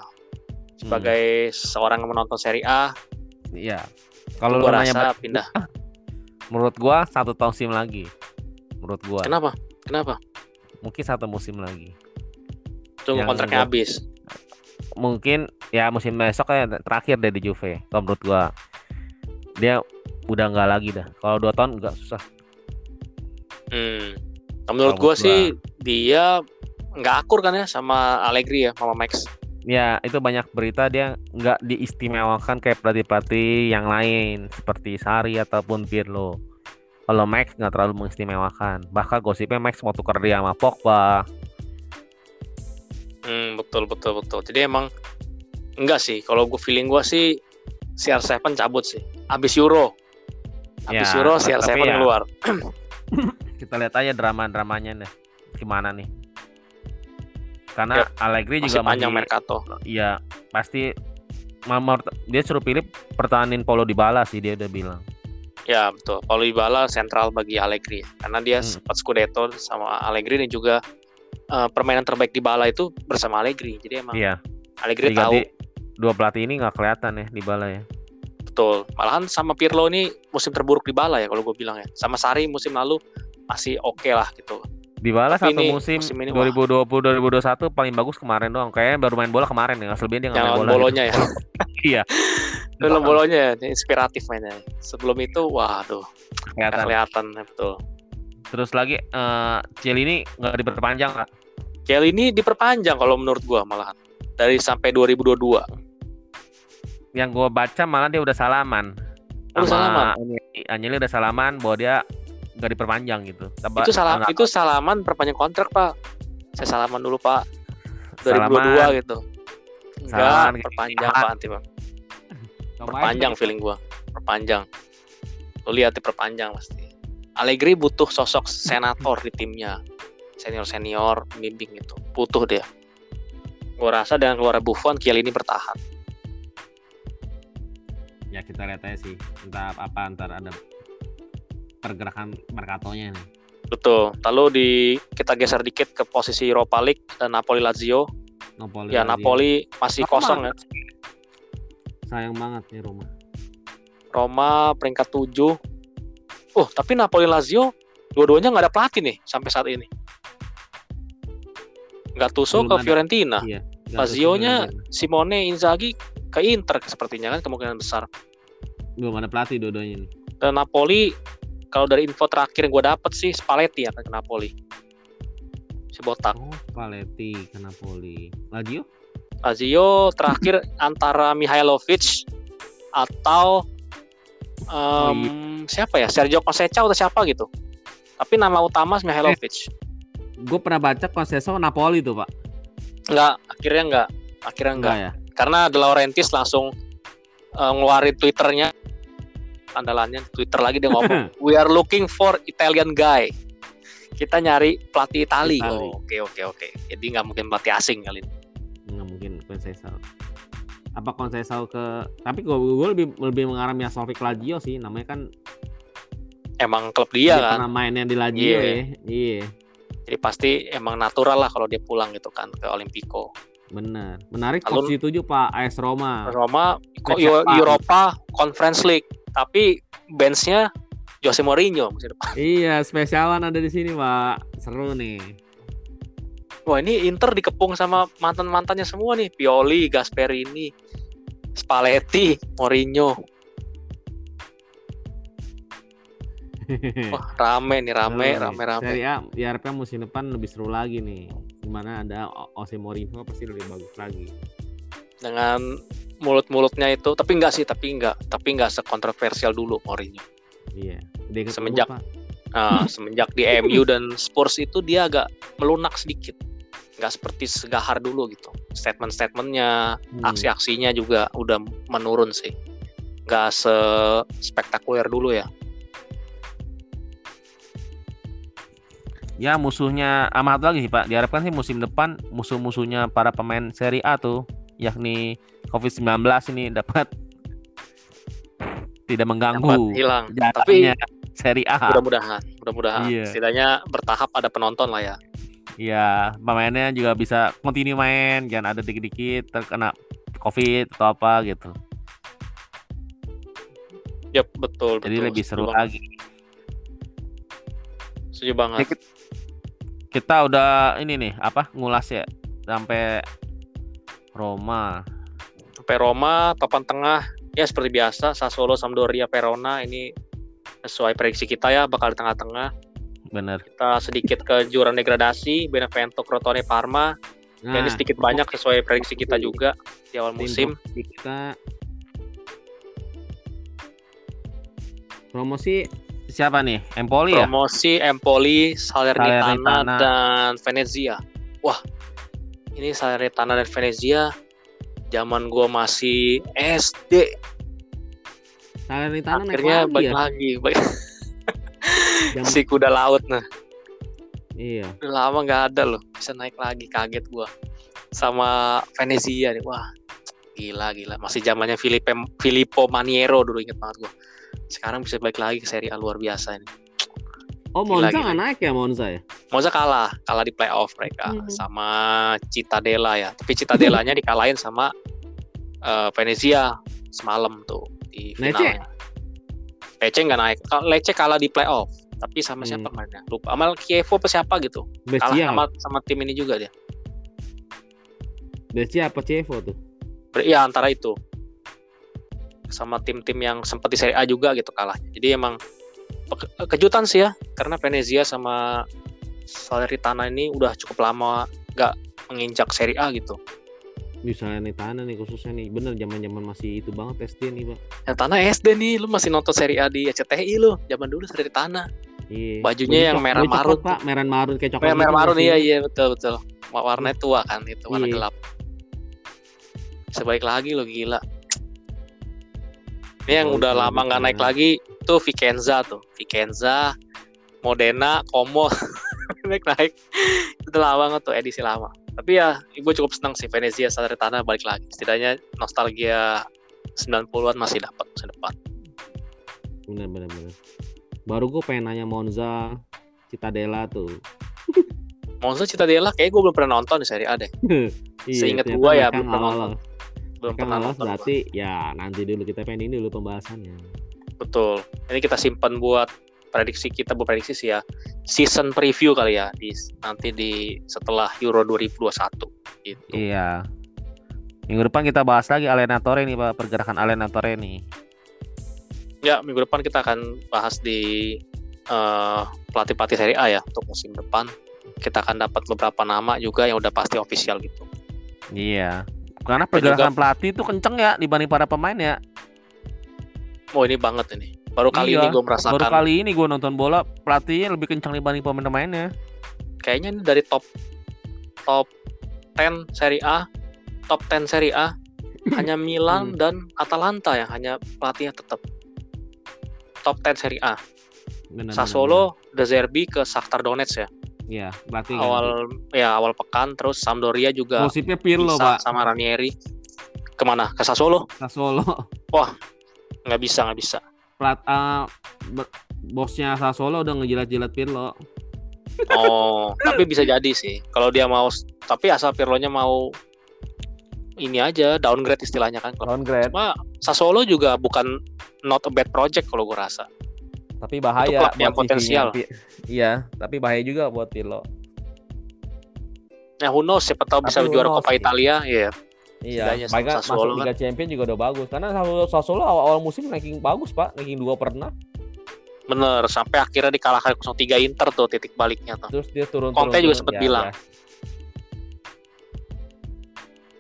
sebagai seorang yang menonton Serie A Iya. Kalau nanya rasa pindah [LAUGHS] menurut gua satu tahun lagi. Menurut gua. kenapa kenapa Mungkin satu musim lagi. tunggu kontraknya gua- habis Mungkin ya musim besok kayak terakhir deh di Juve. Kalau menurut gua dia udah nggak lagi dah. Kalau dua tahun nggak susah. Hmm. Nah, menurut gue sih dia nggak akur kan ya sama Allegri ya, sama Max. Ya itu banyak berita dia nggak diistimewakan kayak pelatih-pelatih yang lain seperti Sari ataupun Pirlo. Kalau Max nggak terlalu mengistimewakan. Bahkan gosipnya Max mau tukar dia sama Pogba. Hmm, betul betul betul. Jadi emang enggak sih. Kalau gue feeling gue sih CR7 cabut sih. Abis Euro. Abis Ya, Euro tapi CR7 ya, keluar. [CLEARS THROAT] Kita lihat aja drama-dramanya deh. Gimana nih? Karena Allegri Masih juga panjang masih, Mercato. Iya, pasti Mama dia suruh pilih pertahanin Paulo Dybala sih dia udah bilang. Ya betul. Paulo Dybala sentral bagi Allegri. Karena dia Hmm. sempat Scudetto sama Allegri dan juga eh, permainan terbaik Dybala itu bersama Allegri. Jadi emang Iya. Allegri Diganti tahu dua pelatih ini nggak kelihatan ya Dybala ya. Betul. Malahan sama Pirlo ini musim terburuk di bala ya kalau gue bilang ya. Sama Sari musim lalu masih oke lah gitu. Dybala Tapi satu ini musim, musim ini wah. 2020 2021 paling bagus kemarin doang. Kayaknya baru main bola kemarin ya. Selebihnya dia nggak main bola. bolonya ya. gitu. [LAUGHS] iya. Film bolonya ya, ini inspiratif mainnya. Sebelum itu, waduh, Kelihatan. kelihatan ya, betul. Terus lagi eh Cielini nggak diperpanjang Kak. Kiel ini diperpanjang kalau menurut gua malahan dari sampai 2022. Yang gue baca malah dia udah salaman. Udah salaman? Agnelli udah salaman bahwa dia nggak diperpanjang gitu. Taba- itu salah nggak- itu salaman perpanjang kontrak pak. Saya salaman dulu pak. 2022 Salaman. gitu. Enggak, Salaman, gitu. perpanjang pak nanti pak. Coba Perpanjang aja. feeling gua. Perpanjang. Lu lihat diperpanjang pasti. Allegri butuh sosok senator di timnya. Senior-senior bimbing itu. Butuh dia. Gua rasa dengan keluar Buffon Kiel ini bertahan. Ya kita lihat aja sih. Entah apa ntar ada pergerakan Mercatonya nih. Betul. Lalu di kita geser dikit ke posisi Europa League dan Napoli Lazio. Napoli. Ya Lazio. Napoli masih Roma. kosong ya. Sayang banget nih Roma. Roma peringkat 7. Oh, tapi Napoli Lazio dua-duanya nggak ada pelatih nih sampai saat ini. Gattuso Belum ke ada. Fiorentina. Iya. Lazio-nya Simone Inzaghi ke Inter sepertinya kan kemungkinan besar. belum ada pelatih dua-duanya nih. Dan Napoli kalau dari info terakhir yang gue dapet sih Spalletti akan ke Napoli. Si botak. Oh, Spalletti ke Napoli. Lazio? Lazio terakhir antara Mihailovic atau Oh, em, siapa ya Sergio Conceição atau siapa gitu. Tapi nama utama Mihailovic. Gue pernah baca Conceição Napoli tuh, Pak. Enggak, akhirnya enggak. Akhirnya enggak. ya? Karena De Laurentiis langsung eh, ngeluarin Twitternya andalannya Twitter lagi dia ngomong [LAUGHS] we are looking for Italian guy. Kita nyari pelatih Itali. Oh, Oke oke oke. Jadi nggak mungkin pelatih asing kali ini. Nggak mungkin Conceição. Apa Conceição ke tapi gue gue lebih lebih mengarah Miasovic Lazio sih. Namanya kan Emang klub dia dia kan. pernah mainnya di Lazio Iya. ya. Iya. Jadi pasti emang natural lah kalau dia pulang gitu kan ke Olimpico. Benar. Menarik Lalu- posisi 7 Pak AS Roma. Roma kok. Europa Conference League, tapi benchnya Jose Mourinho musim depan. [LAUGHS] Iya, spesialan ada di sini, Pak. Seru nih. Wah ini Inter dikepung sama mantan mantannya semua nih, Pioli, Gasperini, Spalletti, Mourinho. [LAUGHS] Wah rame nih, rame, rame, rame. Serie A diharapkan musim depan lebih seru lagi nih. Di mana ada Jose Mourinho pasti lebih bagus lagi. Dengan mulut-mulutnya itu, tapi enggak sih, tapi enggak, tapi enggak sekontroversial dulu Mourinho. Iya. Dia Semenjak-. Nah, [LAUGHS] semenjak di MU dan Spurs itu dia agak melunak sedikit. Nggak seperti segahar dulu gitu. Statement-statementnya, Hmm. aksi-aksinya juga udah menurun sih. Nggak spektakuler dulu ya. Ya musuhnya amat lagi sih Pak. Diharapkan sih musim depan musuh-musuhnya para pemain Serie A tuh, yakni COVID-19 ini dapat tidak Dapat mengganggu hilang. Tapi Serie A. mudah-mudahan, mudah-mudahan. Iya. Setidaknya bertahap ada penonton lah ya. Ya, pemainnya juga bisa continue main, jangan ada dikit-dikit terkena COVID atau apa gitu. Yap, betul, Jadi betul. lebih seru Setuju lagi. Setuju banget. Ya, kit- kita udah ini nih apa ngulas ya sampai Roma. Sampai Roma, papan tengah, ya seperti biasa, Sassuolo, Sampdoria, Verona ini sesuai prediksi kita ya bakal di tengah-tengah. Bener. Kita sedikit ke jurang degradasi, Benevento, Crotone, Parma. Nah, ini sedikit banyak sesuai prediksi kita juga di awal musim. kita promosi siapa nih? Empoli ya? Promosi Empoli, Salernitana, Salernitana. dan Venezia. Wah, ini Salernitana dan Venezia zaman gua masih SD. Salernitana naik Akhirnya lagi balik ya? lagi. [LAUGHS] Balik- Jam- si kuda laut nah. Iya. Udah lama nggak ada loh. Bisa naik lagi, kaget gua. Sama Venezia nih. Wah, gila gila. Masih zamannya Filipe Filippo Maniero dulu inget banget gua. Sekarang bisa balik lagi ke Serie A luar biasa ini. Oh, Monza gila. nggak naik ya Monza ya? Monza kalah, kalah di playoff mereka Hmm. sama Cittadella ya. Tapi Cittadellanya dikalahin sama eh, Venezia semalam tuh di finalnya. Lecce nggak naik. Lecce kalah di playoff. Tapi sama siapa Hmm. mainnya? Lupa. Amal Kievo apa siapa gitu. Kalah Brescia, sama sama tim ini juga dia. Brescia apa Cevo tuh? Ber- Ya antara itu. Sama tim-tim yang sempat di Serie A juga gitu kalah. Jadi emang kejutan sih ya karena Venezia sama Salernitana ini udah cukup lama nggak menginjak Serie A gitu. Di Salernitana nih khususnya nih. Bener zaman-zaman masih itu banget SD nih, Pak. Ya tanah SD nih, lu masih nonton Serie A di SCTI lu. Zaman dulu Salernitana. Iya. Bajunya yang cok- merah baju marun Pak. Merah marun kayak coklat. Merah, gitu marun iya iya betul betul. Wa- Warnanya tua kan itu warna Iya. gelap. Sebaik lagi lo gila. Ini yang Oh, udah lama nggak naik lagi tuh Vicenza tuh. Vicenza, Modena, Como [LAUGHS] naik naik. Itu lama banget tuh edisi lama. Tapi ya gue cukup senang sih Venezia Salernitana balik lagi. Setidaknya nostalgia 90-an masih dapat musim depan. Bener bener bener. Baru gue pengen nanya Monza, Cittadella tuh. Monza Cittadella kayak gue belum pernah nonton di Serie A deh. [LAUGHS] Seingat ternyata gua ya, belum pernah nonton. Belum pernah nonton. berarti ya nanti dulu kita pengen ini dulu pembahasannya. Betul. Ini kita simpan buat prediksi kita buat prediksi sih ya. Season preview kali ya di nanti di setelah Euro 2021 gitu. Iya. Minggu depan kita bahas lagi Allenatore nih Pak, pergerakan Allenatore nih. Ya, minggu depan kita akan bahas di eh, pelatih-pelatih Serie A ya untuk musim depan. Kita akan dapat beberapa nama juga yang udah pasti official gitu. Iya. Karena pergerakan pelatih itu kenceng ya dibanding para pemain ya. Oh, ini banget ini. Baru kali Iya, ini gue Baru merasakan kali ini gue nonton bola pelatihnya lebih kencang dibanding pemain-pemainnya. kayaknya ini dari top top 10 Serie A, top 10 Serie A [LAUGHS] hanya Milan Hmm. dan Atalanta yang hanya pelatihnya tetap top 10 Serie A. Benar, benar, Sassuolo, De Zerbi ke Shakhtar Donetsk ya. Iya, pelatih ganti. Awal ya awal pekan terus Sampdoria juga Gosipnya Pirlo, bisa Pak. sama Ranieri. Ke mana? Ke Sassuolo? Sassuolo. Nggak bisa, nggak bisa. Plat eh, be- bosnya Sassuolo udah ngejilat-jilat Pirlo. Oh, [LAUGHS] tapi bisa jadi sih. Kalau dia mau, tapi asal Pirlonya mau ini aja downgrade istilahnya kan. Downgrade. Cuma Sassuolo juga bukan not a bad project kalau gue rasa. Tapi Itu bahaya klub yang potensial. Iya, tapi bahaya juga buat Pirlo. Ya who knows, siapa tahu bisa Tapi juara knows, Coppa iya. Italia, ya. Iya, Setidaknya sama mereka Sassuolo masuk kan. Liga Champion juga udah bagus. Karena Sassuolo, Sassuolo awal-awal musim ranking bagus pak, ranking dua pernah. Bener, sampai akhirnya dikalahkan 0-3 Inter tuh titik baliknya tuh. Terus dia turun. Conte turun, juga sempet Ya, bilang. ya.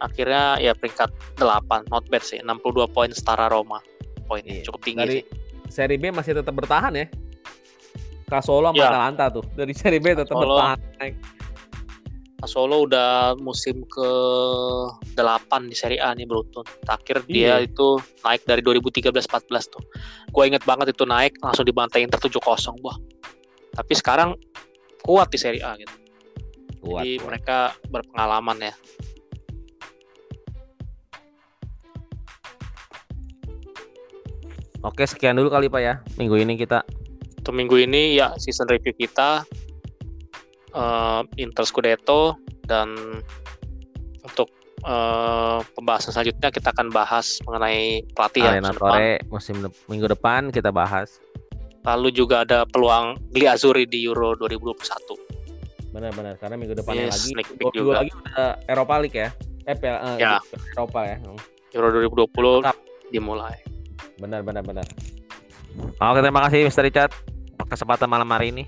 Akhirnya ya peringkat 8, not bad sih, 62 poin setara Roma. Poinnya Iya. cukup tinggi Dari sih. Seri B masih tetap bertahan ya. Sassuolo sama Ya. Atalanta tuh. Dari Seri B tetap Sassuolo. bertahan. Solo udah musim ke 8 di Serie A nih beruntun. Terakhir dia Iya. itu naik dari 2013-14 tuh. Gue inget banget itu naik langsung dibantai Inter 7-0. Wah. Tapi sekarang kuat di Serie A gitu. Kuat, Jadi kuat. mereka berpengalaman ya. Oke, sekian dulu kali Pak ya. Minggu ini kita Untuk minggu ini ya season review kita eh, Inter Scudetto dan untuk eh, pembahasan selanjutnya kita akan bahas mengenai pelatih Arena musim depan. Tore musim dep- minggu depan kita bahas. Lalu juga ada peluang Gli Azzurri di Euro 2021. Benar-benar karena minggu depannya Yes, lagi dua lagi udah Eropa League ya. Eh, Piala- eh, Ya. Eropa ya. Euro 2020 Mantap. dimulai. Benar benar benar. Oke, terima kasih Mr. Richard kesempatan malam hari ini.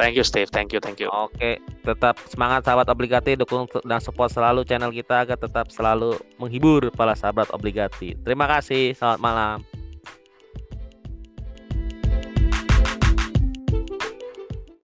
Thank you Steve, thank you, thank you. Oke, tetap semangat sahabat obligati, dukung dan support selalu channel kita agar tetap selalu menghibur para sahabat obligati. Terima kasih, selamat malam.